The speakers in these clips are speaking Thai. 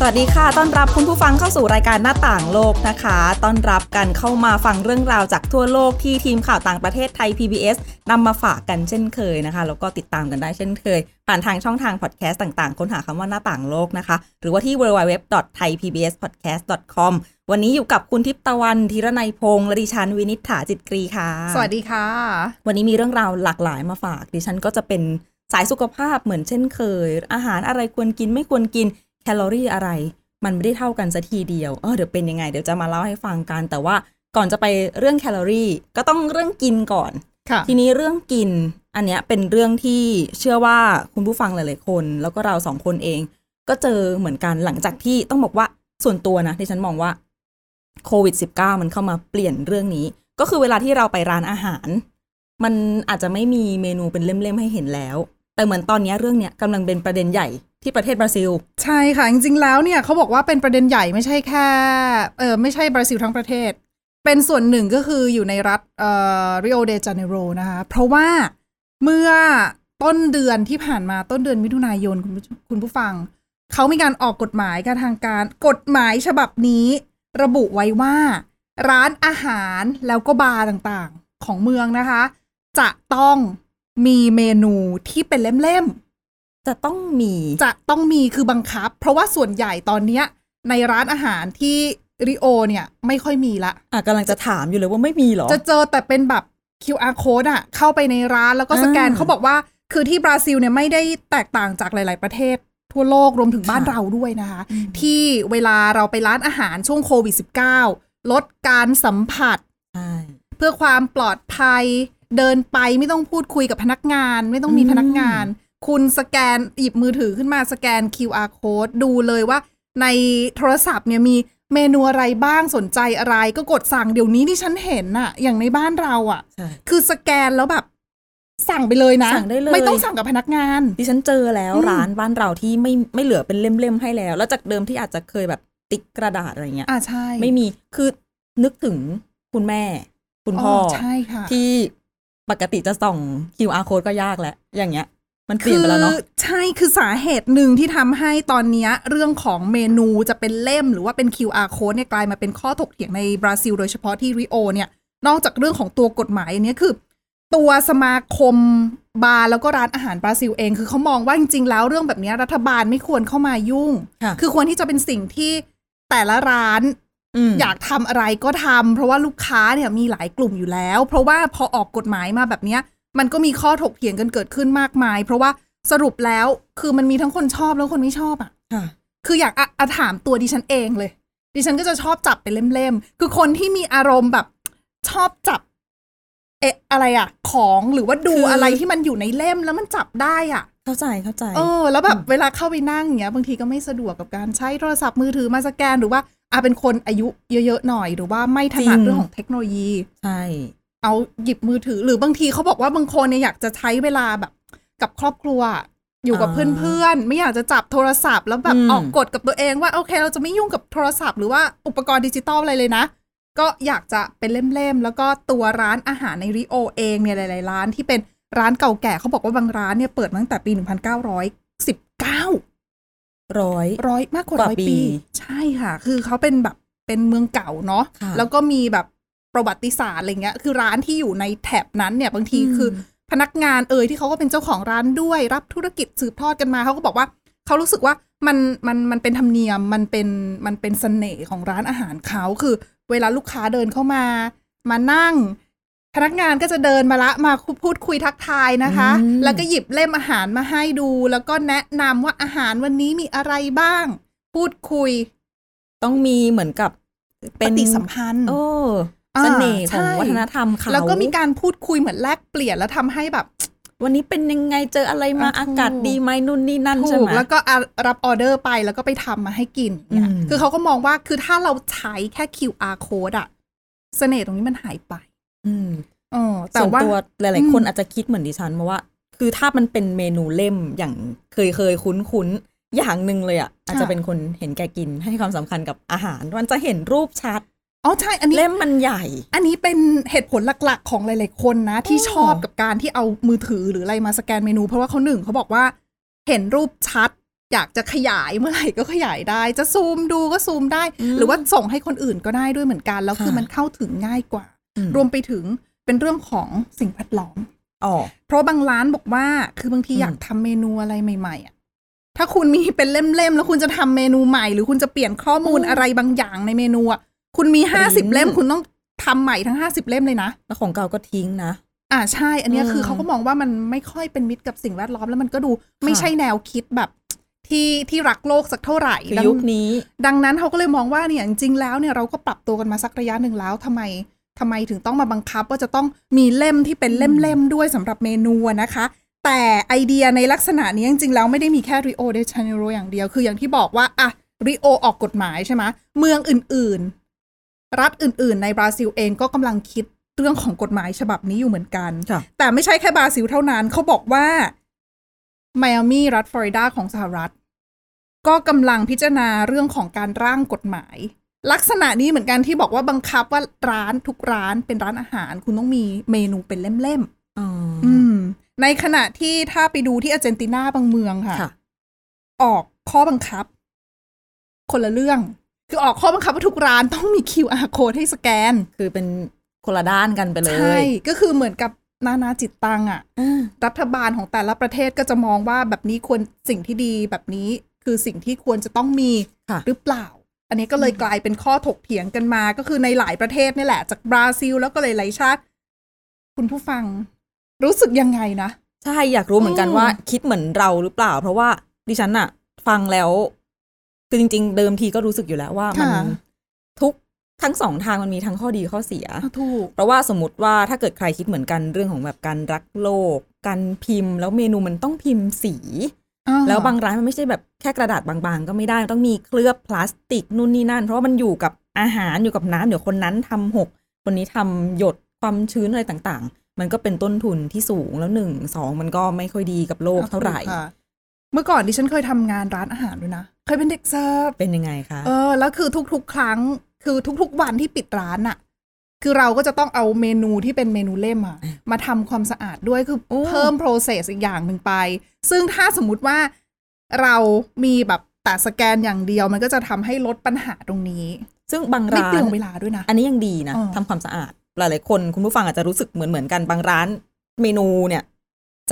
สวัสดีค่ะ ต้อนรับคุณผู้ฟังเข้าสู่รายการหน้าต่างโลกนะคะ ต้อนรับกันเข้ามาฟังเรื่องราวจากทั่วโลกที่ทีมข่าวต่างประเทศไทย PBS นำมาฝากกันเช่นเคยนะคะ แล้วก็ติดตามกันได้เช่นเคย ผ่านทางช่องทางพอดแคสต์ต่างๆ ค้นหาคำว่าหน้าต่างโลกนะคะ หรือว่าที่ www.thaipbspodcast.com วันนี้อยู่กับคุณทิพย์ตะวันธีรนัยพงษ์และดิฉันวินิษฐาจิตกรีค่ะ สวัสดีค่ะ วันนี้มีเรื่องราวหลากหลายมาฝาก ดิฉันก็จะเป็นสายสุขภาพเหมือนเช่นเคย อาหารอะไรควรกินไม่ควรกิน แคลอรี่อะไร มันไม่ได้เท่ากันสัทีเดียวเออเดี๋ยวเป็นยังไง เดี๋ยวจะมาเล่าให้ฟังกัน แต่ว่าก่อนจะไปเรื่องแคลอรี่ก็ต้องเรื่องกินก่อนค่ะทีนี้เรื่องกินอันเนี้ยเป็นเรื่องที่เชื่อว่าคุณผู้ฟังหลายๆคน แล้วก็เราสองคนเอง ก็เจอเหมือนกันหลังจากที่ต้องบอกว่าส่วนตัวนะที่ฉันมองว่าโควิด -19 มันเข้ามาเปลี่ยนเรื่องนี้ ก็คือเวลาที่เราไปร้านอาหาร มันอาจจะไม่มีเมนูเป็นเล่มๆให้เห็นแล้ว แต่เหมือนตอนเนี้ยเรื่องเนี้ยกำลังเป็นประเด็นใหญ่ ที่ประเทศบราซิล ใช่ค่ะ จริงๆแล้วเนี่ยเขาบอกว่าเป็นประเด็นใหญ่ไม่ใช่แค่เออไม่ใช่บราซิลทั้งประเทศ เป็นส่วนหนึ่งก็คืออยู่ในรัฐเอ่อริโอเดจาเนโรนะคะเพราะว่าเมื่อต้นเดือนที่ผ่านมาต้นเดือนมิถุนายนคุณผู้คุณผู้ฟัง เขามีการออกกฎหมายการทางการ กฎหมายฉบับนี้ ระบุไว้ว่า ร้านอาหารแล้วก็บาร์ต่างๆของเมืองนะคะ จะต้องมีเมนูที่เป็นเล่มๆ จะต้องมีจะต้องมีคือบังคับ เพราะว่าส่วนใหญ่ตอนเนี้ยในร้านอาหารที่ริโอเนี่ยไม่ค่อยมีละอะกำลังจะถามอยู่เลยว่าไม่มีเหรอ จะเจอแต่เป็นแบบ QR code อะเข้าไปในร้านแล้วก็สแกนอ่าเขาบอกว่า คือที่บราซิลเนี่ยไม่ได้แตกต่างจากหลาย ๆ ประเทศทั่วโลกรวมถึงบ้านค่ะเราด้วยนะคะอืมที่เวลาเราไปร้านอาหารช่วงโควิด -19 ลดการสัมผัสใช่เพื่อความปลอดภัยเดินไปไม่ต้องพูดคุยกับพนักงาน ไม่ต้องมีอืมพนักงาน คุณสแกนหยิบมือถือขึ้นมาสแกน QR code ดูเลยว่า ในโทรศัพท์เนี่ยมีเมนูอะไรบ้างสนใจอะไร ก็กดสั่งเดี๋ยวนี้ที่ฉันเห็นอะอย่างในบ้านเราอะใช่ คือสแกนแล้วแบบสั่งไปเลยนะสั่งได้เลย ไม่ต้องสั่งกับพนักงาน ดิฉันเจอแล้วอืม ร้านบ้านเราที่ไม่ไม่เหลือเป็นเล่มๆให้แล้ว แล้วจากเดิมที่อาจจะเคยแบบติ๊กกระดาษอะไรเงี้ย อ่าใช่ไม่มีคือนึกถึงคุณแม่ คุณพ่ออใช่ค่ะที่ปกติจะส่อง QR code ก็ยากแล้วอย่างเงี้ย มันเปลี่ยนไปแล้วเนาะคือใช่คือสาเหตุหนึ่งที่ทำให้ตอนเนี้ยเรื่องของเมนูจะเป็นเล่มหรือว่าเป็น QR code เนี่ยกลายมาเป็นข้อถกเถียงในบราซิล โดยเฉพาะที่ริโอเนี่ยนอกจากเรื่องของตัวกฎหมายอันเนี้ยคือ ตัวสมาคมบาร์แล้วก็ร้านอาหารบราซิลเอง คือเขามองว่าจริงๆแล้วเรื่องแบบเนี้ยรัฐบาลไม่ควรเข้ามายุ่งค่ะคือควรที่จะเป็นสิ่งที่แต่ละร้านมอยากทำอะไรก็ทำเพราะว่าลูกค้าเนี่ยมีหลายกลุ่มอยู่แล้ว เพราะว่าพอออกกฎหมายมาแบบเนี้ย มันก็มีข้อถกเถียงกันเกิดขึ้นมากมาย เพราะว่าสรุปแล้วคือมันมีทั้งคนชอบแล้วคนไม่ชอบอะค่ะคืออยากอะอะถามตัวดิฉันเองเลย ดิฉันก็จะชอบจับเป็นเล่มๆ คือคนที่มีอารมณ์แบบชอบจับ เอะอะไรอะของหรือว่าดูคืออ อะไรที่มันอยู่ในเล่มแล้วมันจับได้อะ เข้าใจเข้าใจ เออแล้วแบบเวลาเข้าไปนั่งอย่างเงี้ยบางทีก็ไม่สะดวกกับการใช้โทรศัพท์มือถือมาสแกนหรือว่าอาเป็นคนอายุเยอะๆหน่อย หรือว่าไม่ถนัดจริง เรื่องของเทคโนโลยี ใช่ เอาหยิบมือถือ หรือบางทีเขาบอกว่าบางคนเนี่ยอยากจะใช้เวลาแบบ กับครอบครัว อยู่กับอ่าเพื่อนๆ ไม่อยากจะจับโทรศัพท์แล้วแบบอืมออกกฎกับตัวเองว่าโอเค เราจะไม่ยุ่งกับโทรศัพท์หรือว่าอุปกรณ์ดิจิตอลอะไรเลยนะ ก็อยากจะเป็นเล่มๆ แล้วก็ตัวร้านอาหารในริโอเองเนี่ยหลายๆร้านที่เป็นร้านเก่าแก่เขาบอกว่าบางร้านเนี่ยเปิดมาตั้งแต่ปี 1919ร้อยร้อยมากกว่ากว่าร้อยปีปี ใช่ค่ะ คือเขาเป็นแบบเป็นเมืองเก่าเนาะค่ะแล้วก็มีแบบ ประวัติศาสตร์อะไรเงี้ยคือร้านที่อยู่ในแถบนั้นเนี่ยบางทีอืมคือพนักงานเอ่ยที่เขาก็เป็นเจ้าของร้านด้วย รับธุรกิจสืบทอดกันมาเขาก็บอกว่าเขารู้สึกว่ามันมันมันเป็นธรรมเนียมมันเป็นมันเป็นเสน่ห์ของร้านอาหารเขาคือ เวลาลูกค้าเดินเข้ามา มานั่ง พนักงานก็จะเดินมาละมาพูดคุยทักทายนะคะอืมแล้วก็หยิบเล่มอาหารมาให้ดู แล้วก็แนะนำว่าอาหารวันนี้มีอะไรบ้าง พูดคุย ต้องมีเหมือนกับปฏิสัมพันธ์โอ้อ่า เสน่ห์ของใช่วัฒนธรรมเขาแล้วก็มีการพูดคุยเหมือนแลกเปลี่ยนแล้วทำให้แบบวันนี้เป็นยังไงเจออะไรมาอะถูกอากาศดีไหมนู่นนี่นั่นใช่ถูไหกมแล้วก็อะรับออเดอร์ไปแล้วก็ไปทำมาให้กินเนี่ยอืมคือเขาก็มองว่าคือถ้าเราใช้แค่ QR code อะเสน่ห์ตรงนี้มันหายไป อืมเออแต่ส่วนว่าตัวหอืลายมๆคนอาจจะคิดเหมือนดิฉันมาว่า คือถ้ามันเป็นเมนูเล่มอย่างเคยเคยคุ้นคุ้นอย่างหนึ่งเลยอะอาจจะเป็นคนเห็นแก่กินให้ความสำคัญกับอาหารมันจะเห็นรูปชัด อ๋อใช่อันนี้เล่มมันใหญ่ อันนี้เป็นเหตุผลหลักๆ ของหลายๆคนนะ ที่อ๋อชอบกับการที่เอามือถือหรืออะไรมาสแกนเมนู เพราะว่าเขาหนึ่งเขาบอกว่า เห็นรูปชัด อยากจะขยายเมื่อไหร่ก็ขยายได้ จะซูมดูก็ซูมได้ หรือว่าส่งให้คนอื่นก็ได้ด้วยเหมือนกัน แล้วคือมันเข้าถึงง่ายกว่าอืมรวมไปถึงเป็นเรื่องของสิ่งแวดล้อมอ๋อเพราะบางร้านบอกว่าคือบางทีอืมอยากทำเมนูอะไรใหม่ๆอะถ้าคุณมีเป็นเล่มๆแล้วคุณจะทำเมนูใหม่ หรือคุณจะเปลี่ยนข้อมูลอะไรบางอย่างในเมนูอะ คุณมีห้าสิบเล่มคุณต้องทำใหม่ทั้งห้าสิบเล่มเลยนะแล้วของเก่าก็ทิ้งนะอ่าใช่ อันเนี้ยอืมคือเขาก็มองว่ามันไม่ค่อยเป็นมิตรกับสิ่งแวดล้อมแล้วมันก็ดูไม่ใช่แนวคิดแบบที่ที่รักโลกสักเท่าไหร่คือดังยุคนี้ ดังนั้นเขาก็เลยมองว่าเนี่ยจริงๆแล้วเนี่ยเราก็ปรับตัวกันมาสักระยะหนึ่งแล้วทำไมทำไมถึงต้องมาบังคับว่าจะต้องมีเล่มที่เป็นเล่มๆด้วยสำหรับเมนูอะนะคะ แต่ไอเดียในลักษณะนี้จริงๆแล้วไม่ได้มีแค่ริโอเดจาเนโรอย่างเดียว คืออย่างที่บอกว่าอะริโอออกกฎหมายใช่ไหมเมืองอื่นๆ รัฐอื่น ๆ ในบราซิลเองก็กำลังคิดเรื่องของกฎหมายฉบับนี้อยู่เหมือนกันค่ะแต่ไม่ใช่แค่บราซิลเท่านั้น เขาบอกว่าไมอามีรัฐฟลอริดาของสหรัฐ ก็กำลังพิจารณาเรื่องของการร่างกฎหมาย ลักษณะนี้เหมือนกันที่บอกว่าบังคับว่าร้านทุกร้านเป็นร้านอาหาร คุณต้องมีเมนูเป็นเล่มอ๋อๆอืมในขณะที่ถ้าไปดูที่อาร์เจนตินาบางเมืองค่ะค่ะออกข้อบังคับ คนละเรื่อง คือออกข้อบังคับว่าทุกร้านต้องมี QR code ให้สแกน คือเป็นคนละด้านกันไปเลใช่ยก็คือเหมือนกับนานาจิตตังอะอ่ารัฐบาลของแต่ละประเทศก็จะมองว่าแบบนี้ควรสิ่งที่ดีแบบนี้คือสิ่งที่ควรจะต้องมีค่ะหรือเปล่า อันนี้ก็เลยกลายเป็นข้อถกเถียงกันมา ก็คือในหลายประเทศนี่แหละ จากบราซิลแล้วก็หลายๆชาติ คุณผู้ฟังรู้สึกยังไงนะ ใช่อยากรู้เหมือนกันอืมว่า คิดเหมือนเราหรือเปล่า เพราะว่าดิฉันอะฟังแล้ว คือจริง ๆ เดิมทีก็รู้สึกอยู่แล้วว่ามันทุกทั้งสองทางมันมีทั้งข้อดีข้อเสียถูกเพราะว่าสมมติว่าถ้าเกิดใครคิดเหมือนกันเรื่องของแบบการรักโลก การพิมพ์ แล้วเมนูมันต้องพิมพ์สีอ่แล้วบางร้านมันไม่ใช่แบบแค่กระดาษบางๆ ก็ไม่ได้ต้องมีเคลือบพลาสติกนู่นนี่นั่น เพราะว่ามันอยู่กับอาหารอยู่กับน้ำเดี๋ยวคนนั้นทำหกคนนี้ทำหยดความชื้นอะไรต่างๆ มันก็เป็นต้นทุนที่สูงแล้วหนึ่งสองมันก็ไม่ค่อยดีกับโลกเท่าไหร่ค่ะ เมื่อก่อนดิฉันเคยทำงานร้านอาหารด้วยนะ เคยเป็นเด็กเสิร์ฟ เป็นยังไงคะ เออ แล้วคือทุกๆ ครั้ง คือทุกๆ วันที่ปิดร้านอะคือเราก็จะต้องเอาเมนูที่เป็นเมนูเล่มอะมาทำความสะอาดด้วย คือโอ้เพิ่ม process อีกอย่างหนึ่งไป ซึ่งถ้าสมมุติว่าเรามีแบบแต่สแกนอย่างเดียวมันก็จะทำให้ลดปัญหาตรงนี้ ซึ่งบางไม่ร้าเปลืนองเวลาด้วยนะ อันนี้ยังดีนะเออทำความสะอาด หลายๆคนคุณผู้ฟังอาจจะรู้สึกเหมือนเหมือนๆกันบางร้าน เมนูเนี่ย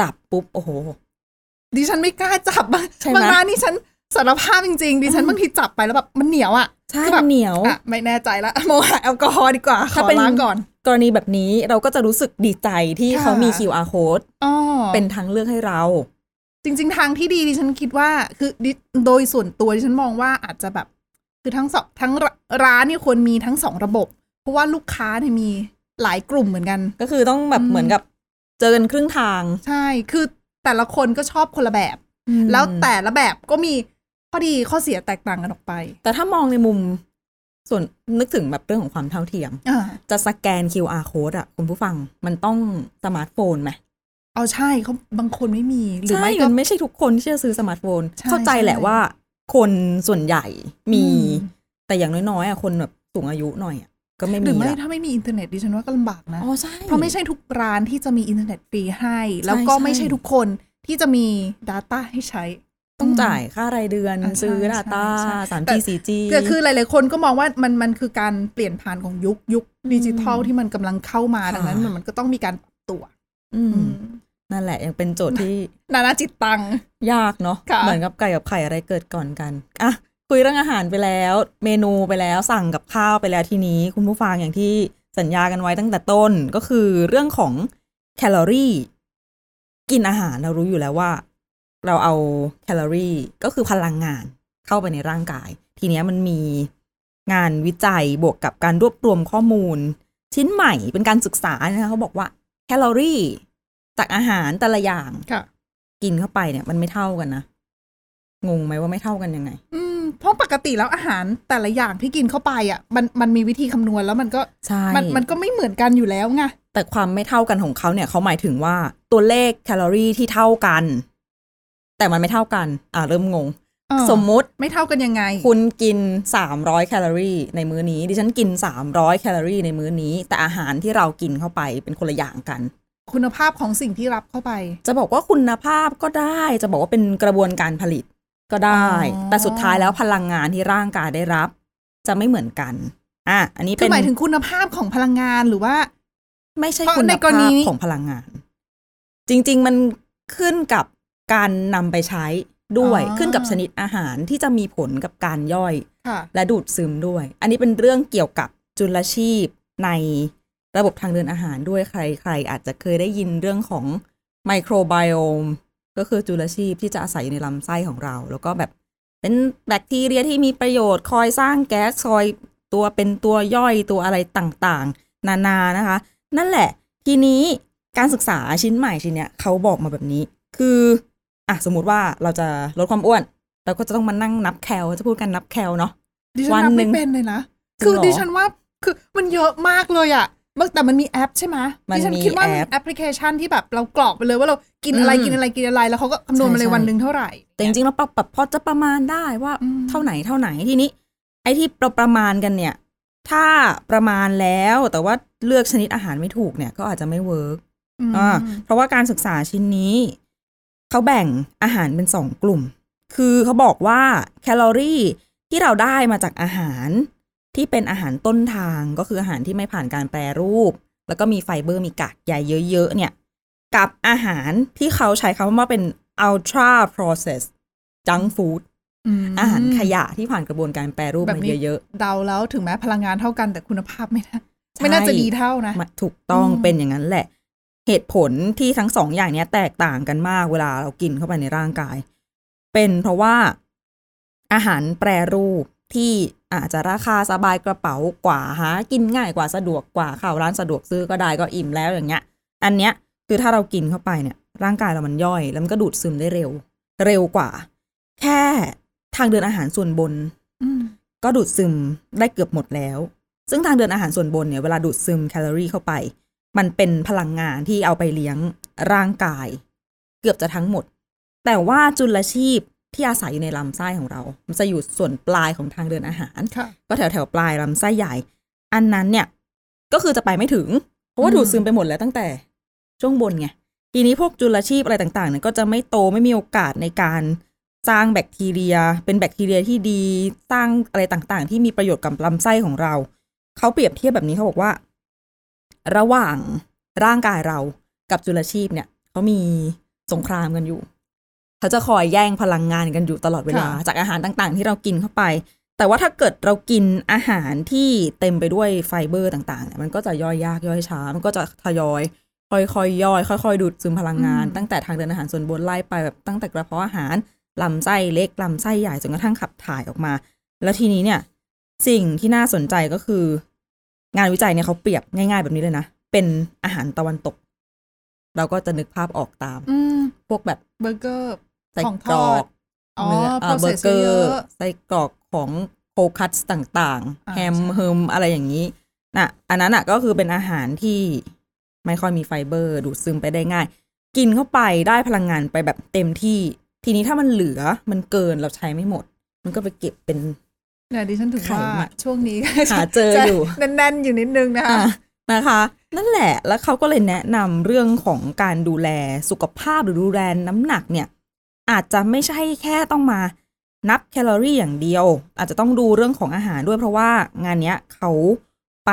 จับปุ๊บโอ้โห ดิฉันไม่กล้าจับอะใช่ไหมบางร้านนี่ฉันสารภาพจริงๆดิฉันบางทีจับไปแล้วแบบมันเหนียวอะใช่คือแบบเหนียวอะไม่แน่ใจละโมหาแอลกอฮอล์ดีกว่าขถ้าอเป็นล้างก่อน กรณีแบบนี้เราก็จะรู้สึกดีใจที่ค่ะเขามี QR code อ๋อเป็นทางเลือกให้เรา จริง ๆ ทางที่ดีดิฉันคิดว่า คือดิโดยส่วนตัวดิฉันมองว่าอาจจะแบบ คือทั้งสองทั้งรร้านเนี่ยควรมีทั้งสองระบบ เพราะว่าลูกค้าเนี่ยมีหลายกลุ่มเหมือนกัน ก็คือต้องแบบอืมเหมือนกับเจอกันครึ่งทาง ใช่คือ แต่ละคนก็ชอบคนละแบบ แล้วแต่ละแบบก็มีข้อดีข้อเสียแตกต่างกันออกไป แต่ถ้ามองในมุมส่วนนึกถึงแบบเรื่องของความเท่าเทียมอ่าจะสแกน QR code อะคุณผู้ฟังมันต้องสมาร์ทโฟนไหมเอาใช่เขาบางคนไม่มี หรือใช่ไม่ก็มันไม่ใช่ทุกคนที่จะซื้อสมาร์ทโฟนใช่เข้าใจแหละใช่ว่า คนส่วนใหญ่มีอืมแต่อย่างน้อยๆอะคนแบบสูงอายุหน่อยอะ ก็ไม่มีหรือไม่ละถ้าไม่มีอินเทอร์เน็ตดิฉันว่าก็ลำบากนะ อ๋อใช่ เพราะไม่ใช่ทุกร้านที่จะมีอินเทอร์เน็ตฟรีให้ แล้วก็ใช่ไม่ใช่ทุกคนที่จะมี Data ให้ใช้ ต้องจ่ายค่ารายเดือนอ่าใช่ซื้อใช่ Data ใช่แต่สามจีสี่จีก็คือหลาย ๆ คนก็มองว่ามันมันคือการเปลี่ยนผ่านของยุคยุคดิจิทัลอืมที่มันกำลังเข้ามาค่ะดังนั้นมันมันก็ต้องมีการปรับตัวอืมอืมนั่นแหละยังเป็นโจทย์ที่นานาจิตตังยากเนาะค่ะเหมือนกับไก่กับไข่อะไรเกิดก่อนกันอะ คุยเรื่องอาหารไปแล้ว เมนูไปแล้วสั่งกับข้าวไปแล้วทีนี้ คุณผู้ฟังอย่างที่สัญญากันไว้ตั้งแต่ต้นก็คือเรื่องของแคลอรี่ กินอาหารเรารู้อยู่แล้วว่า เราเอาแคลอรี่ก็คือพลังงานเข้าไปในร่างกาย ทีเนี้ยมันมีงานวิจัยบวกกับการรวบรวมข้อมูล ชิ้นใหม่เป็นการศึกษานะคะเขาบอกว่าแคลอรี่จากอาหารแต่ละอย่างค่ะกินเข้าไปเนี่ย มันไม่เท่ากันนะงงไหมว่าไม่เท่ากันยังไง อืม เพราะปกติแล้วอาหารแต่ละอย่างที่กินเข้าไปอะมันมันมีวิธีคำนวณแล้วมันก็ใช่มันมันก็ไม่เหมือนกันอยู่แล้วไงแต่ความไม่เท่ากันของเขาเนี่ยเขาหมายถึงว่าตัวเลขแคลอรี่ที่เท่ากัน แต่มันไม่เท่ากัน อ่าเริ่มงงเออสมมุติไม่เท่ากันยังไง คุณกิน300แคลอรี่ในมื้อนี้ ดิฉันกิน300แคลอรี่ในมื้อนี้ แต่อาหารที่เรากินเข้าไปเป็นคนละอย่างกันคุณภาพของสิ่งที่รับเข้าไป จะบอกว่าคุณภาพก็ได้ จะบอกว่าเป็นกระบวนการผลิต ก็ได้อ๋อแต่สุดท้ายแล้วพลังงานที่ร่างกายได้รับ จะไม่เหมือนกันอะอันนี้คืเป็อนหมายถึงคุณภาพของพลังงานหรือว่า ไม่ใช่เพราะคุณในกรภาณีพนี้ของพลังงาน จริง ๆ มันขึ้นกับการนำไปใช้ด้วยขึ้นกับชนิดอาหารที่จะมีผลกับการย่อยค่ะและดูดซึมด้วย อันนี้เป็นเรื่องเกี่ยวกับจุลชีพในระบบทางเดินอาหารด้วยใครใครอาจจะเคยได้ยินเรื่องของไมโครไบโอม ก็คือจุลชีพที่จะอาศัยอยู่ในลำไส้ของเรา แล้วก็แบบเป็นแบคทีเรียที่มีประโยชน์คอยสร้างแก๊สคอยตัวเป็นตัวย่อยตัวอะไรต่างๆ นานานะคะ นั่นแหละ ทีนี้การศึกษาชิ้นใหม่ชิ้นเนี้ยเขาบอกมาแบบนี้ คืออะสมมุติว่าเราจะลดความอ้วน เราก็จะต้องมานั่งนับแคลจะพูดกันนับแคลเนาะดิฉันนับไม่เป็นเลยนะวันหนึ่งจริงคือเหรอดิฉันว่าคือมันเยอะมากเลยอะ แต่มันมีแอปใช่ไหมมันดิฉันคิดว่ามีแอมีแอปพลิเคชันที่แบบเรากรอกไปเลยว่าเรากินอะไรอืมกินอะไรกินอะไร แล้วเขาก็คำนวณมาเลยใช่ วันหนึ่งเท่าไหร่ แต่จริงๆเราปรับปรับพอจะประมาณได้ว่าอืม เท่าไหนเท่าไหนทีนี้ ไอ้ที่เราประมาณกันเนี่ย ถ้าประมาณแล้วแต่ว่าเลือกชนิดอาหารไม่ถูกเนี่ยก็อาจจะไม่ workอืมอ่าเพราะว่าการศึกษาชิ้นนี้เขาแบ่งอาหารเป็นสองกลุ่ม คือเขาบอกว่าแคลอรี่ที่เราได้มาจากอาหาร ที่เป็นอาหารต้นทางก็คืออาหารที่ไม่ผ่านการแปรรูป แล้วก็มีไฟเบอร์มีกากใยเยอะๆเนี่ย กับอาหารที่เขาใช้คำว่าเป็น ultra processed junk food มอาหารขยะที่ผ่านกระบวนการแปรรูปแบบมานี้เยอะเดาแล้วถึงแม้พลังงานเท่ากันแต่คุณภาพไม่น่าใช่ไม่น่าจะดีเท่านะๆมาถูกต้องอืมเป็นอย่างนั้นแหละ เหตุผลที่ทั้งสองอย่างเนี้ยแตกต่างกันมากเวลาเรากินเข้าไปในร่างกาย เป็นเพราะว่าอาหารแปรรูปที่ อาจจะราคาสบายกระเป๋ากว่าหากินง่ายกว่าสะดวกกว่าเข้าร้านสะดวกซื้อก็ได้ก็อิ่มแล้วอย่างเงี้ย อันเนี้ยคือถ้าเรากินเข้าไปเนี่ย ร่างกายเรามันย่อย แล้วมันก็ดูดซึมได้เร็ว เร็วกว่า แค่ทางเดินอาหารส่วนบนอืมก็ดูดซึมได้เกือบหมดแล้ว ซึ่งทางเดินอาหารส่วนบนเนี่ยเวลาดูดซึมแคลอรี่เข้าไป มันเป็นพลังงานที่เอาไปเลี้ยงร่างกาย เกือบจะทั้งหมด แต่ว่าจุลชีพ ที่อาศัยอยู่ในลำไส้ของเรา มันจะอยู่ส่วนปลายของทางเดินอาหารค่ะก็แถวแถวๆปลายลำไส้ใหญ่ อันนั้นเนี่ย ก็คือจะไปไม่ถึง เพราะว่าอืมดูดซึมไปหมดแล้วตั้งแต่ช่วงบนไง ทีนี้พวกจุลชีพอะไรต่างๆเนี่ยก็จะไม่โตไม่มีโอกาสในการสร้างแบคทีเรีย เป็นแบคทีเรียที่ดีสร้างอะไรต่างๆ ที่มีประโยชน์กับลำไส้ของเรา เขาเปรียบเทียบแบบนี้เขาบอกว่า ระหว่างร่างกายเรากับจุลชีพเนี่ยเขามีสงครามกันอยู่ เขาจะคอยแย่งพลังงานกันอยู่ตลอดเวลาค่ะจากอาหารต่างๆ ที่เรากินเข้าไป แต่ว่าถ้าเกิดเรากินอาหารที่เต็มไปด้วยไฟเบอร์ต่างๆเนี่ยมันก็จะย่อยยากย่อยช้า มันก็จะทยอย ค่อยๆย่อย ค่อยๆ ดูดซึมพลังงานอืมตั้งแต่ทางเดินอาหารส่วนบนไล่ไปแบบตั้งแต่กระเพาะอาหารลำไส้เล็กลำไส้ใหญ่จนกระทั่งขับถ่ายออกมา แล้วทีนี้เนี่ย สิ่งที่น่าสนใจก็คือ งานวิจัยเนี่ยเขาเปรียบง่าย ๆ แบบนี้เลยนะเป็นอาหารตะวันตก เราก็จะนึกภาพออกตามอืมพวกแบบเบอร์เกอร์ ไส้กรอก ของทอดอ๋อเนื้อเอ่อ process เบอร์เกอเยร์อะไส้กรอกของโคคัตต่างอ่าๆแฮมใช่แฮมอะไรอย่างนี้น่ะอันนั้นอะก็คือเป็นอาหารที่ไม่ค่อยมีไฟเบอร์ ดูดซึมไปได้ง่าย กินเข้าไปได้พลังงานไปแบบเต็มที่ ทีนี้ถ้ามันเหลือมันเกินเราใช้ไม่หมด มันก็ไปเก็บเป็นเนี่ยดิฉันถึงว่าไขมันช่วงนี้หาเจออยู่จะแน่นๆอยู่นิดนึงนะคะอะนะคะ นั่นแหละแล้วเขาก็เลยแนะนำเรื่องของการดูแลสุขภาพหรือดูแลน้ำหนักเนี่ย อาจจะไม่ใช่แค่ต้องมานับแคลอรี่อย่างเดียว อาจจะต้องดูเรื่องของอาหารด้วยเพราะว่างานเนี้ยเขาไป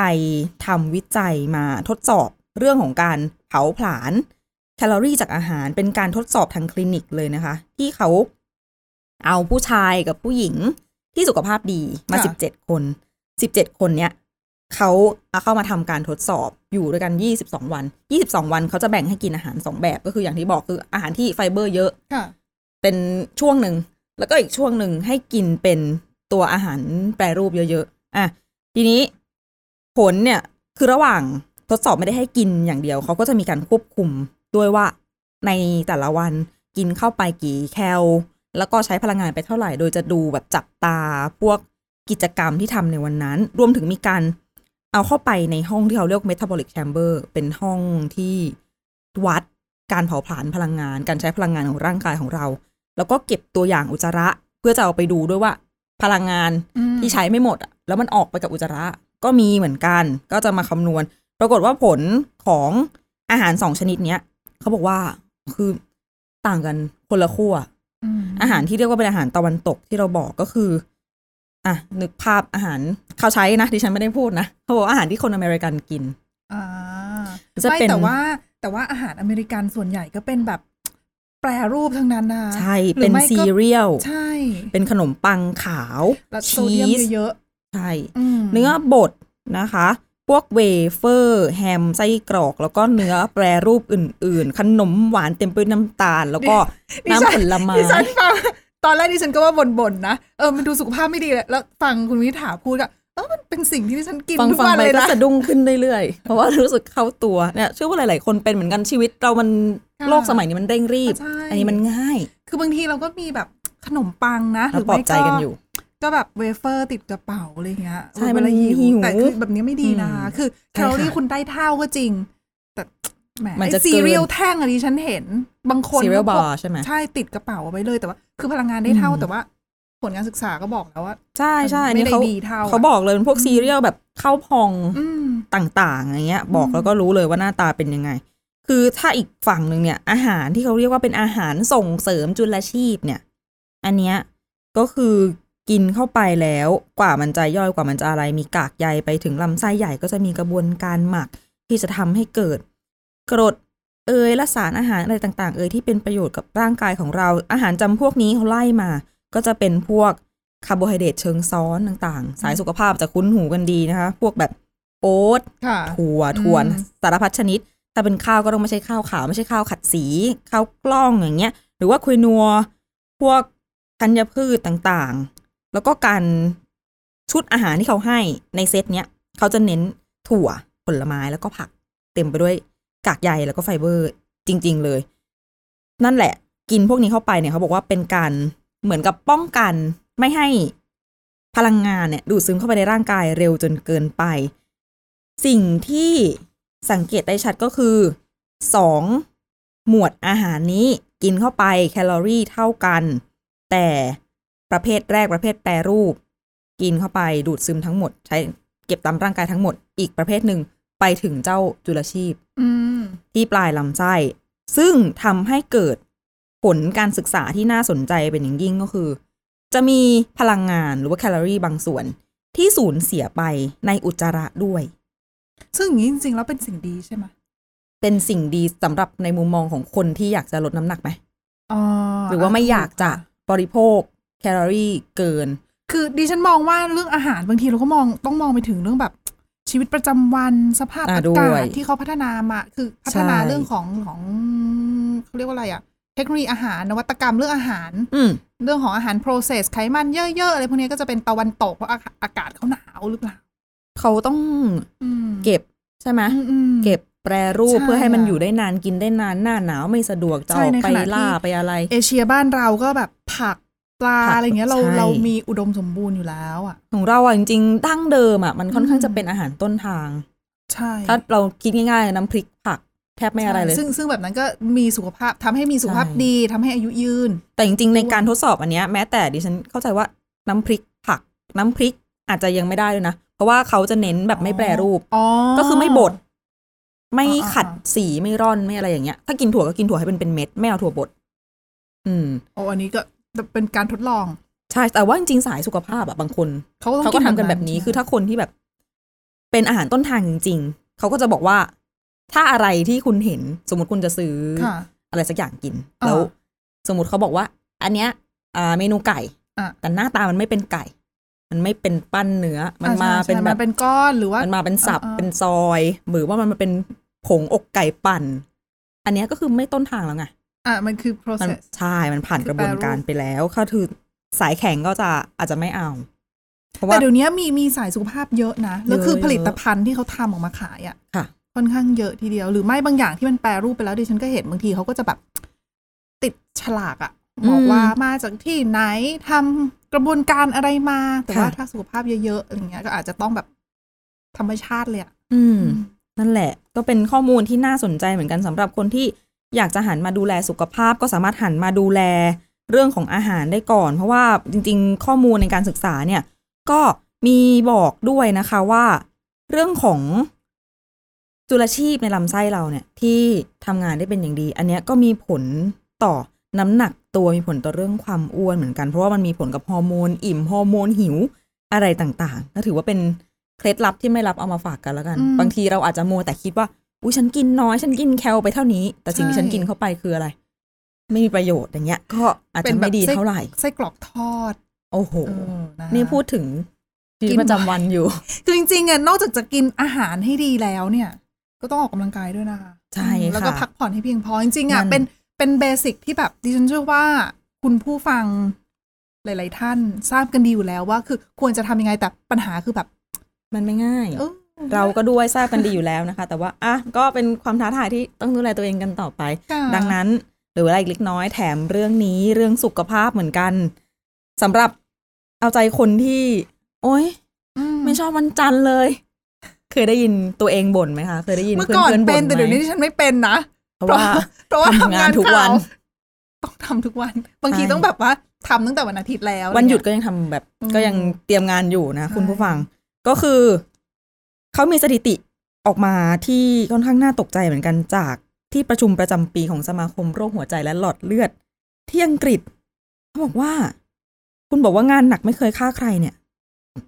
ทำวิจัยมาทดสอบเรื่องของการเผาผลาญแคลอรี่จากอาหารเป็นการทดสอบทางคลินิกเลยนะคะ ที่เขาเอาผู้ชายกับผู้หญิงที่สุขภาพดีมาค่ะสิบเจ็ดคนสิบเจ็ดคนเนี้ยเขาเอาเข้ามาทำการทดสอบอยู่ด้วยกัน22วัน22วันเขาจะแบ่งให้กินอาหาร2แบบก็คืออย่างที่บอกคืออาหารที่ไฟเบอร์เยอะค่ะ เป็นช่วงหนึ่ง แล้วก็อีกช่วงหนึ่งให้กินเป็นตัวอาหารแปรรูปเยอะๆอะทีนี้ผลเนี่ยคือระหว่างทดสอบไม่ได้ให้กินอย่างเดียว เขาก็จะมีการควบคุมด้วยว่าในแต่ละวันกินเข้าไปกี่แคลแล้วก็ใช้พลังงานไปเท่าไหร่ โดยจะดูแบบจับตาพวกกิจกรรมที่ทำในวันนั้น รวมถึงมีการเอาเข้าไปในห้องที่เขาเรียก metabolic chamber เป็นห้องที่วัดการเผาผลาญพลังงาน การใช้พลังงานของร่างกายของเรา แล้วก็เก็บตัวอย่างอุจจาระ เพื่อจะเอาไปดูด้วยว่า พลังงานอืมที่ใช้ไม่หมดอะแล้วมันออกไปกับอุจจาระ ก็มีเหมือนกัน ก็จะมาคำนวณ ปรากฏว่าผลของอาหารสองชนิดเนี้ยเขาบอกว่าคือต่างกันคนละขั้วอืมอาหารที่เรียกว่าเป็นอาหารตะวันตกที่เราบอกก็คืออะนึกภาพอาหารเขาใช้นะดิฉันไม่ได้พูดนะเขาบอกว่าอาหารที่คนอเมริกันกินอ่าจะไม่เป็นแต่ว่า แต่ว่าอาหารอเมริกันส่วนใหญ่ก็เป็นแบบ แปรรูปทั้งนั้นนะใช่หรือเป็นไม่ก็ซีเรียลใช่ เป็นขนมปังขาวแล้วชีสโซเดียมเยอะใช่ๆอืมเนื้อบดนะคะ พวกเวเฟอร์ แฮมไส้กรอก แล้วก็เนื้อแปรรูปอื่น ๆ ขนมหวานเต็มไปด้วยน้ำตาล แล้วก็น้ำผลไม้ดิฉันฟังตอนแรกดิฉันก็ว่าบ่นๆนะเออมันดูสุขภาพไม่ดีเลยแล้วฟังคุณวิถาพูดก็ เออมันเป็นสิ่งที่ดิฉันกินฟังทุกฟังวันไปเลยก็นะสะดุ้งขึ้นเรื่อยๆเพราะว่ารู้สึกเข้าตัวเนี่ยเชื่อว่าหลาย ๆ คนเป็นเหมือนกันชีวิตเรามันค่ะโลกสมัยนี้มันเร่งรีบใช่อันนี้มันง่าย คือบางทีเราก็มีแบบขนมปังนะหแล้วปลอบใจกันอยู่ก็แบบเวเฟอร์ติดกระเป๋าอะไรเงี้ยใช่เวลามันหิวแต่คือแบบนี้ไม่ดีนะอืมคือแคใช่ลอรี่ค่ะคุณ แคลอรี่ได้เท่าก็จริง แต่แหมมันไอจะเกินซีเรียลแท่งอันนี้ฉันเห็น บางคนซีเรียลก็บาพกใช่ไหมใช่ติดกระเป๋าเอาไว้เลยแต่ว่า คือพลังงานได้เท่าอืมแต่ว่า ผลการศึกษาก็บอกแล้วว่า ใช่ใช่อันไม่นี้ได้เขาดีเท่าเขาบอกเลยเป็นพวกซีเรียลแบบข้าวพองอืมต่างๆอย่างเงี้ย บอกอืมแล้วก็รู้เลยว่าหน้าตาเป็นยังไง คือถ้าอีกฝั่งหนึ่งเนี่ย อาหารที่เขาเรียกว่าเป็นอาหารส่งเสริมจุลชีพเนี่ย อันเนี้ยก็คือกินเข้าไปแล้วกว่ามันจะย่อยกว่ามันจะอะไร มีกากใยไปถึงลำไส้ใหญ่ก็จะมีกระบวนการหมักที่จะทำให้เกิด กรดเอยและสารอาหารอะไรต่าง ๆ เอยที่เป็นประโยชน์กับร่างกายของเรา อาหารจำพวกนี้เขาไล่มา ก็จะเป็นพวกคาร์โบไฮเดรตเชิงซ้อนต่างๆ สายสุขภาพจะคุ้นหูกันดีนะคะ พวกแบบโอ๊ตค่ะถั่วถั่วอืมสารพัดชนิด ถ้าเป็นข้าวก็ต้องไม่ใช่ข้าวขาวไม่ใช่ข้าวขัดสีข้าวกล้องอย่างเงี้ย หรือว่าคุยนัว พวกธัญพืชต่างๆ แล้วก็การชุดอาหารที่เขาให้ในเซตเนี้ยเขาจะเน้นถั่วผลไม้แล้วก็ผัก เต็มไปด้วยกากใยแล้วก็ไฟเบอร์จริง ๆ เลย นั่นแหละ กินพวกนี้เข้าไปเนี่ยเขาบอกว่าเป็นการ เหมือนกับป้องกันไม่ให้พลังงานเนี่ยดูดซึมเข้าไปในร่างกายเร็วจนเกินไป สิ่งที่สังเกตได้ชัดก็คือสองหมวดอาหารนี้กินเข้าไปแคลอรี่เท่ากัน แต่ประเภทแรกประเภทแปรรูป กินเข้าไปดูดซึมทั้งหมด ใช้เก็บตามร่างกายทั้งหมด อีกประเภทหนึ่งไปถึงเจ้าจุลชีพอืมที่ปลายลำไส้ ซึ่งทำให้เกิด ผลการศึกษาที่น่าสนใจเป็นอย่างยิ่งก็คือ จะมีพลังงานหรือว่าแคลอรี่บางส่วน ที่สูญเสียไปในอุจจาระด้วย ซึ่งอย่างนี้จริงๆแล้วเป็นสิ่งดีใช่ไหมเป็นสิ่งดีสำหรับในมุมมองของคนที่อยากจะลดน้ำหนักไหมอ๋อหรือว่าไม่อยากจะบริโภคแคลอรี่เกิน คือดิฉันมองว่าเรื่องอาหารบางทีเราก็มองต้องมองไปถึงเรื่องแบบชีวิตประจำวันสภาพอ่าอาด้กาวยศที่เขาพัฒนามา คือพัฒนาใช่เรื่องของของเขาเรียกว่าอะไรอะ เทคโนโลยีอาหารนวัตกรรมเรื่องอาหาร อืมเรื่องของอาหาร process ไขมันเยอะๆอะไรพวกนี้ก็จะเป็นตะวันตกเพราะอาอากาศเขาหนาวหรือเปล่าเขาต้องอืมเก็บใช่ไหมอืมอืมเก็บแปรรูปใช่เพื่อให้มันอะอยู่ได้นานกินได้นานหน้าหนาวไม่สะดวกจะใช่ออกในไปขณะที่ล่าไปอะไร เอเชียบ้านเราก็แบบผักปลาผักอะไรเงี้ยเราใช่เรามีอุดมสมบูรณ์อยู่แล้วอะของเราอะจริงๆดั้งเดิมอะมันค่อนข้างอืมจะเป็นอาหารต้นทาง ใช่ ถ้าเราคิดง่ายๆน้ำพริกผักแทบไม่อะไรเลยใช่ซึ่งซึ่งแบบนั้นก็มีสุขภาพทำให้มีสุขภาพใช่ดีทำให้อายุยืน แต่จริงๆ ในการทดสอบอันเนี้ยแม้แต่ดิฉันเข้าใจว่าน้ำพริกผัก น้ำพริกอาจจะยังไม่ได้เลยนะ เพราะว่าเขาจะเน้นแบบไม่แปรรูปอ๋อก็คือไม่บดไม่อ่าๆขัดสีไม่ร่อนไม่อะไรอย่างเงี้ย ถ้ากินถั่วก็กินถั่วให้เป็นเป็นเม็ดไม่เอาถั่วบดอืมโอ้อันนี้ก็เป็นการทดลองใช่แต่ว่าจริงๆสายสุขภาพอะบางคนเขาก็ต้องเขาก็ทำกันแบบนี้ใช่ไหมคือถ้าคนที่แบบ เป็นอาหารต้นทางจริงๆเขาก็จะบอกว่า ถ้าอะไรที่คุณเห็นสมมติคุณจะซื้อค่ะอะไรสักอย่างกินอ่าแล้ว สมมติเขาบอกว่า อันเนี้ยอ่าเมนูไก่อะแต่หน้าตามันไม่เป็นไก่ มันไม่เป็นปั้นเนื้อ มันอะมาใช่เป็นใช่แบมับเป็นก้อนหรือว่ามันมาเป็นสับอ่าๆเป็นซอย หรือว่ามันมาเป็นผงอกไก่ปั่น อันเนี้ยก็คือไม่ต้นทางแล้วไงอะมันคือมัน process ใช่ มันผ่านคือกระบวนการแปรรูปไปแล้วก็คือสายแข็งก็จะอาจจะไม่เอาเพราะแต่ว่าเดี๋ยวนี้มีมีสายสุขภาพเยอะนะ แล้วคือเยอะผลิตภัณฑ์ที่เขาทำออกมาขายอะ ค่ะค่อนข้างเยอะทีเดียว หรือไม่บางอย่างที่มันแปรรูปไปแล้วดิฉันก็เห็นบางทีเขาก็จะแบบติดฉลากอะบอกอืมว่ามาจากที่ไหนทำกระบวนการอะไรมา แต่ว่าค่ะถ้าสุขภาพเยอะๆอย่างเงี้ยก็อาจจะต้องแบบธรรมชาติเลยอะอืม นั่นแหละ ก็เป็นข้อมูลที่น่าสนใจเหมือนกันสำหรับคนที่อยากจะหันมาดูแลสุขภาพก็สามารถหันมาดูแลเรื่องของอาหารได้ก่อน เพราะว่าจริง ๆ ข้อมูลในการศึกษาเนี่ย ก็มีบอกด้วยนะคะว่า เรื่องของ จุลชีพในลำไส้เราเนี่ยที่ทำงานได้เป็นอย่างดี อันเนี้ยก็มีผลต่อน้ำหนักตัวมีผลต่อเรื่องความอ้วนเหมือนกัน เพราะว่ามันมีผลกับฮอร์โมนอิ่มฮอร์โมนหิวอะไรต่างๆก็ถือว่าเป็นเคล็ดลับที่ไม่รับเอามาฝากกันแล้วกันอืมบางทีเราอาจจะโมวแต่คิดว่าอุ้ยฉันกินน้อยฉันกินแคลไปเท่านี้ แต่สิ่งที่ใช่ฉันกินเข้าไปคืออะไร ไม่มีประโยชน์อย่างเงี้ย ก็อาจจะไม่ดีเท่าไหร่ไส้กรอกทอด โอ้โหเออนะคะนี่พูดถึงชีวิตกินประจำวันอยู่ คือจริงๆอะนอกจากจะกินอาหารให้ดีแล้วเนี่ย ก็ต้องออกกำลังกายด้วยนะคะ ใช่อืมแล้วก็ค่ะพักผ่อนให้เพียงพอจริงๆอะนั่นเป็นเป็นเบสิกที่แบบดิฉันเชื่อว่าคุณผู้ฟังหลาย ๆ ท่านทราบกันดีอยู่แล้วว่า คือควรจะทำยังไงแต่ปัญหาคือแบบ มันไม่ง่ายเออเราก็ด้วยทราบกันดีอยู่แล้วนะคะ แต่ว่าอะก็เป็นความท้าทายที่ต้องดูแลตัวเองกันต่อไปค่ะดังนั้นเหรืออะไรอีกเล็กน้อยแถมเรื่องนี้เรื่องสุขภาพเหมือนกันสำหรับเอาใจคนที่ โอ๊ย ไม่ชอบวันจันทร์เลย เคยได้ยินตัวเองบ่นไหมคะ เคยได้ยินเมื่อเพื่อนก่อนเพื่อนเป็บ่นนแต่เดี๋ยวไหมนี้ดิฉันไม่เป็นนะเพราะว่าเพราะว่าทำงานทุกวันเก่าต้องทำทุกวัน บางทีใช่ต้องแบบว่าทำตั้งแต่วันอาทิตย์แล้ว วันหยุดอะไรเงี้ก็ยังทำแบบอืมก็ยังเตรียมงานอยู่นะใช่คุณผู้ฟัง ก็คือเขามีสถิติออกมาที่ค่อนข้างน่าตกใจเหมือนกันจากที่ประชุมประจำปีของสมาคมโรคหัวใจและหลอดเลือด ที่อังกฤษเขาบอกว่า คุณบอกว่างานหนักไม่เคยฆ่าใครเนี่ย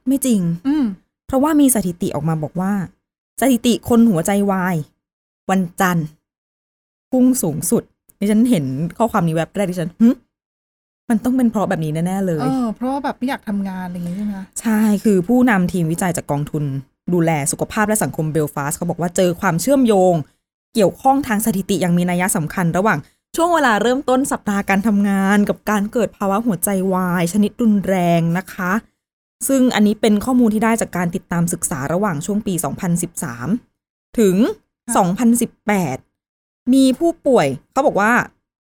ไม่จริง อืม เพราะว่ามีสถิติออกมาบอกว่า สถิติคนหัวใจวาย วันจันทร์พุ่งสูงสุดดิฉันเห็นข้อความนี้แวบแรกดิฉันหึมันต้องเป็นเพราะแบบนี้แน่ๆเลเอยอเพราะว่าแบบไม่อยากทำงานอะไรอย่างงี้ใช่ไหมคะใช่ คือผู้นำทีมวิจัยจากกองทุน ดูแลสุขภาพและสังคมเบลฟาสต์เขาบอกว่าเจอความเชื่อมโยง เกี่ยวข้องทางสถิติอย่างมีนัยสำคัญ ระหว่างช่วงเวลาเริ่มต้นสัปดาห์การทำงาน กับการเกิดภาวะหัวใจวาย ชนิดรุนแรงนะคะ ซึ่งอันนี้เป็นข้อมูลที่ได้จากการติดตามศึกษาระหว่างช่วงปี 2013 ถึง 2018 มีผู้ป่วย เขาบอกว่า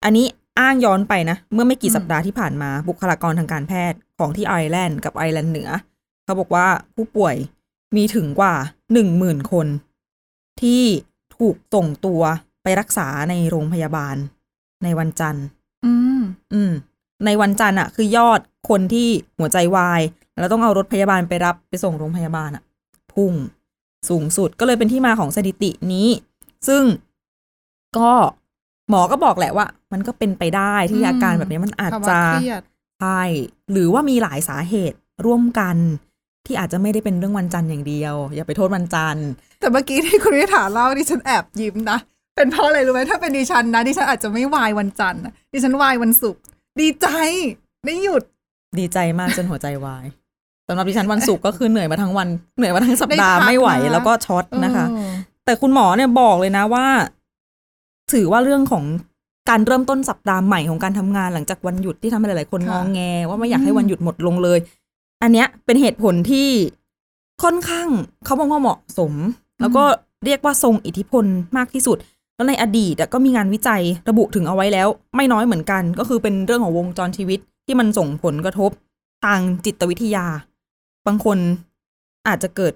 อันนี้อ้างย้อนไปนะ เมื่อไม่กี่สัปดาห์ที่ผ่านมาบุคลากรทางการแพทย์ของที่ไอร์แลนด์กับไอร์แลนด์เหนือ เขาบอกว่าผู้ป่วยมีถึงกว่าหนึ่งหมื่นคน ที่ถูกส่งตัวไปรักษาในโรงพยาบาลในวันจันทร์ อืม อืม ในวันจันทร์อะคือยอดคนที่หัวใจวาย แล้วต้องเอารถพยาบาลไปรับไปส่งโรงพยาบาลอะพุ่งสูงสุดก็เลยเป็นที่มาของสถิตินี้ ซึ่งก็หมอก็บอกแหละว่า มันก็เป็นไปได้ที่อืมอาการแบบนี้มันอาจภาวะจะเครียดใช่หรือว่ามีหลายสาเหตุร่วมกัน ที่อาจจะไม่ได้เป็นเรื่องวันจันทร์อย่างเดียว อย่าไปโทษวันจันทร์ แต่เมื่อกี้ที่คุณวิถาเล่าดิฉันแอบยิ้มนะเป็นเพราะอะไรรู้ไหมถ้าเป็นดิฉันนะดิฉันอาจจะไม่วายวันจันทร์นะดิฉันวายวันศุกร์ ดีใจ ไม่หยุดดีใจมากจนหัวใจวายสำหรับดิฉันวันศุกร์ก็คือเหนื่อยมาทั้งวันเหนื่อยมาทั้งสัปดาห์ได้พักไม่ไหวนะแล้วก็ช็อตนะคะเออแต่คุณหมอเนี่ยบอกเลยนะว่า ถือว่าเรื่องของการเริ่มต้นสัปดาห์ใหม่ของการทำงานหลังจากวันหยุดที่ทำให้หลาย ๆ คนงค่ะองแง ว่าไม่อยากให้อืมวันหยุดหมดลงเลย อันเนี้ยเป็นเหตุผลที่ค่อนข้างเขาบอกว่าเหมาะสม แล้วก็เรียกว่าทรงอิทธิพลมากที่สุด แล้วในอดีตอะก็มีงานวิจัยระบุถึงเอาไว้แล้ว ไม่น้อยเหมือนกัน ก็คือเป็นเรื่องของวงจรชีวิตที่มันส่งผลกระทบทางจิตวิทยา บางคนอาจจะเกิด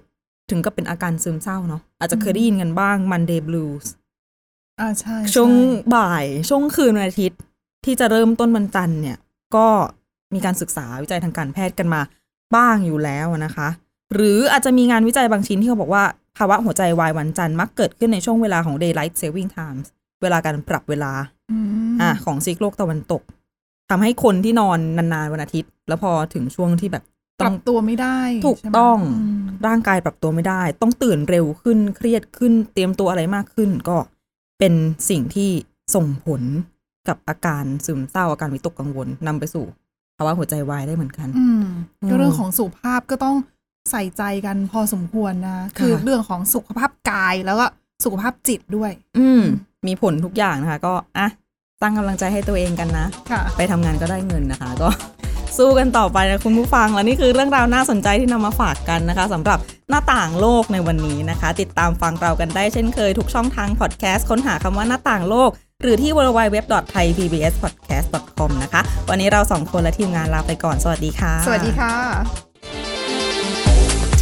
ถึงกับเป็นอาการซึมเศร้าเนาะอาจจะเคยได้ยินกันบ้าง Monday Blues อ่าใช่ช่วงใช่บ่ายช่วงคืนวันอาทิตย์ที่จะเริ่มต้นวันจันทร์เนี่ย ก็มีการศึกษาวิจัยทางการแพทย์กันมาบ้างอยู่แล้วนะคะ หรืออาจจะมีงานวิจัยบางชิ้นที่เขาบอกว่า ภาวะหัวใจวายวันจันทร์มักเกิดขึ้นในช่วงเวลาของ daylight saving times เวลาการปรับเวลาอืมอะของซีกโลกตะวันตกทำให้คนที่นอนนานๆวันอาทิตย์ แล้วพอถึงช่วงที่แบบปต้รัองบตัวไม่ได้ ถูกใช่ไหมต้องมร่างกายปรับตัวไม่ได้ ต้องตื่นเร็วขึ้นเครียดขึ้น เตรียมตัวอะไรมากขึ้น ก็เป็นสิ่งที่ส่งผลกับอาการซึมเศร้าอาการวิตกกังวลนำไปสู่ภาวะหัวใจวายได้เหมือนกันอืมอืมก็เรื่องของสุขภาพก็ต้อง ใส่ใจกันพอสมควรนะ คือค่ะเรื่องของสุขภาพกายแล้วก็สุขภาพจิตด้วย อืม มีผลทุกอย่างนะคะ ก็อะตั้งกำลังใจให้ตัวเองกันนะค่ะไปทำงานก็ได้เงินนะคะ ก็สู้กันต่อไปนะคุณผู้ฟัง และนี่คือเรื่องราวน่าสนใจที่นำมาฝากกันนะคะสำหรับหน้าต่างโลกในวันนี้นะคะ ติดตามฟังเรากันได้เช่นเคยทุกช่องทางพอดแคสต์ค้นหาคำว่าหน้าต่างโลก หรือที่ www.thaipbspodcast.com นะคะ วันนี้เราสองคนและทีมงานลาไปก่อน สวัสดีค่ะ สวัสดีค่ะ